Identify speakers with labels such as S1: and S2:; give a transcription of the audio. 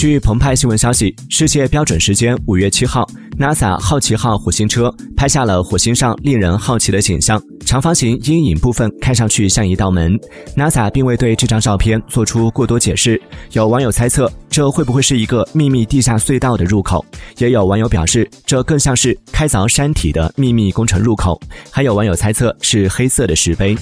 S1: 据澎湃新闻消息世界标准时间五月七号 nasa 好奇号火星车拍下了火星上令人好奇的景象长方形阴影部分看上去像一道门。Nasa 并未对这张照片做出过多解释有网友猜测这会不会是一个秘密地下隧道的入口？也有网友表示这更像是开凿山体的秘密工程入口。还有网友猜测是黑色的石碑。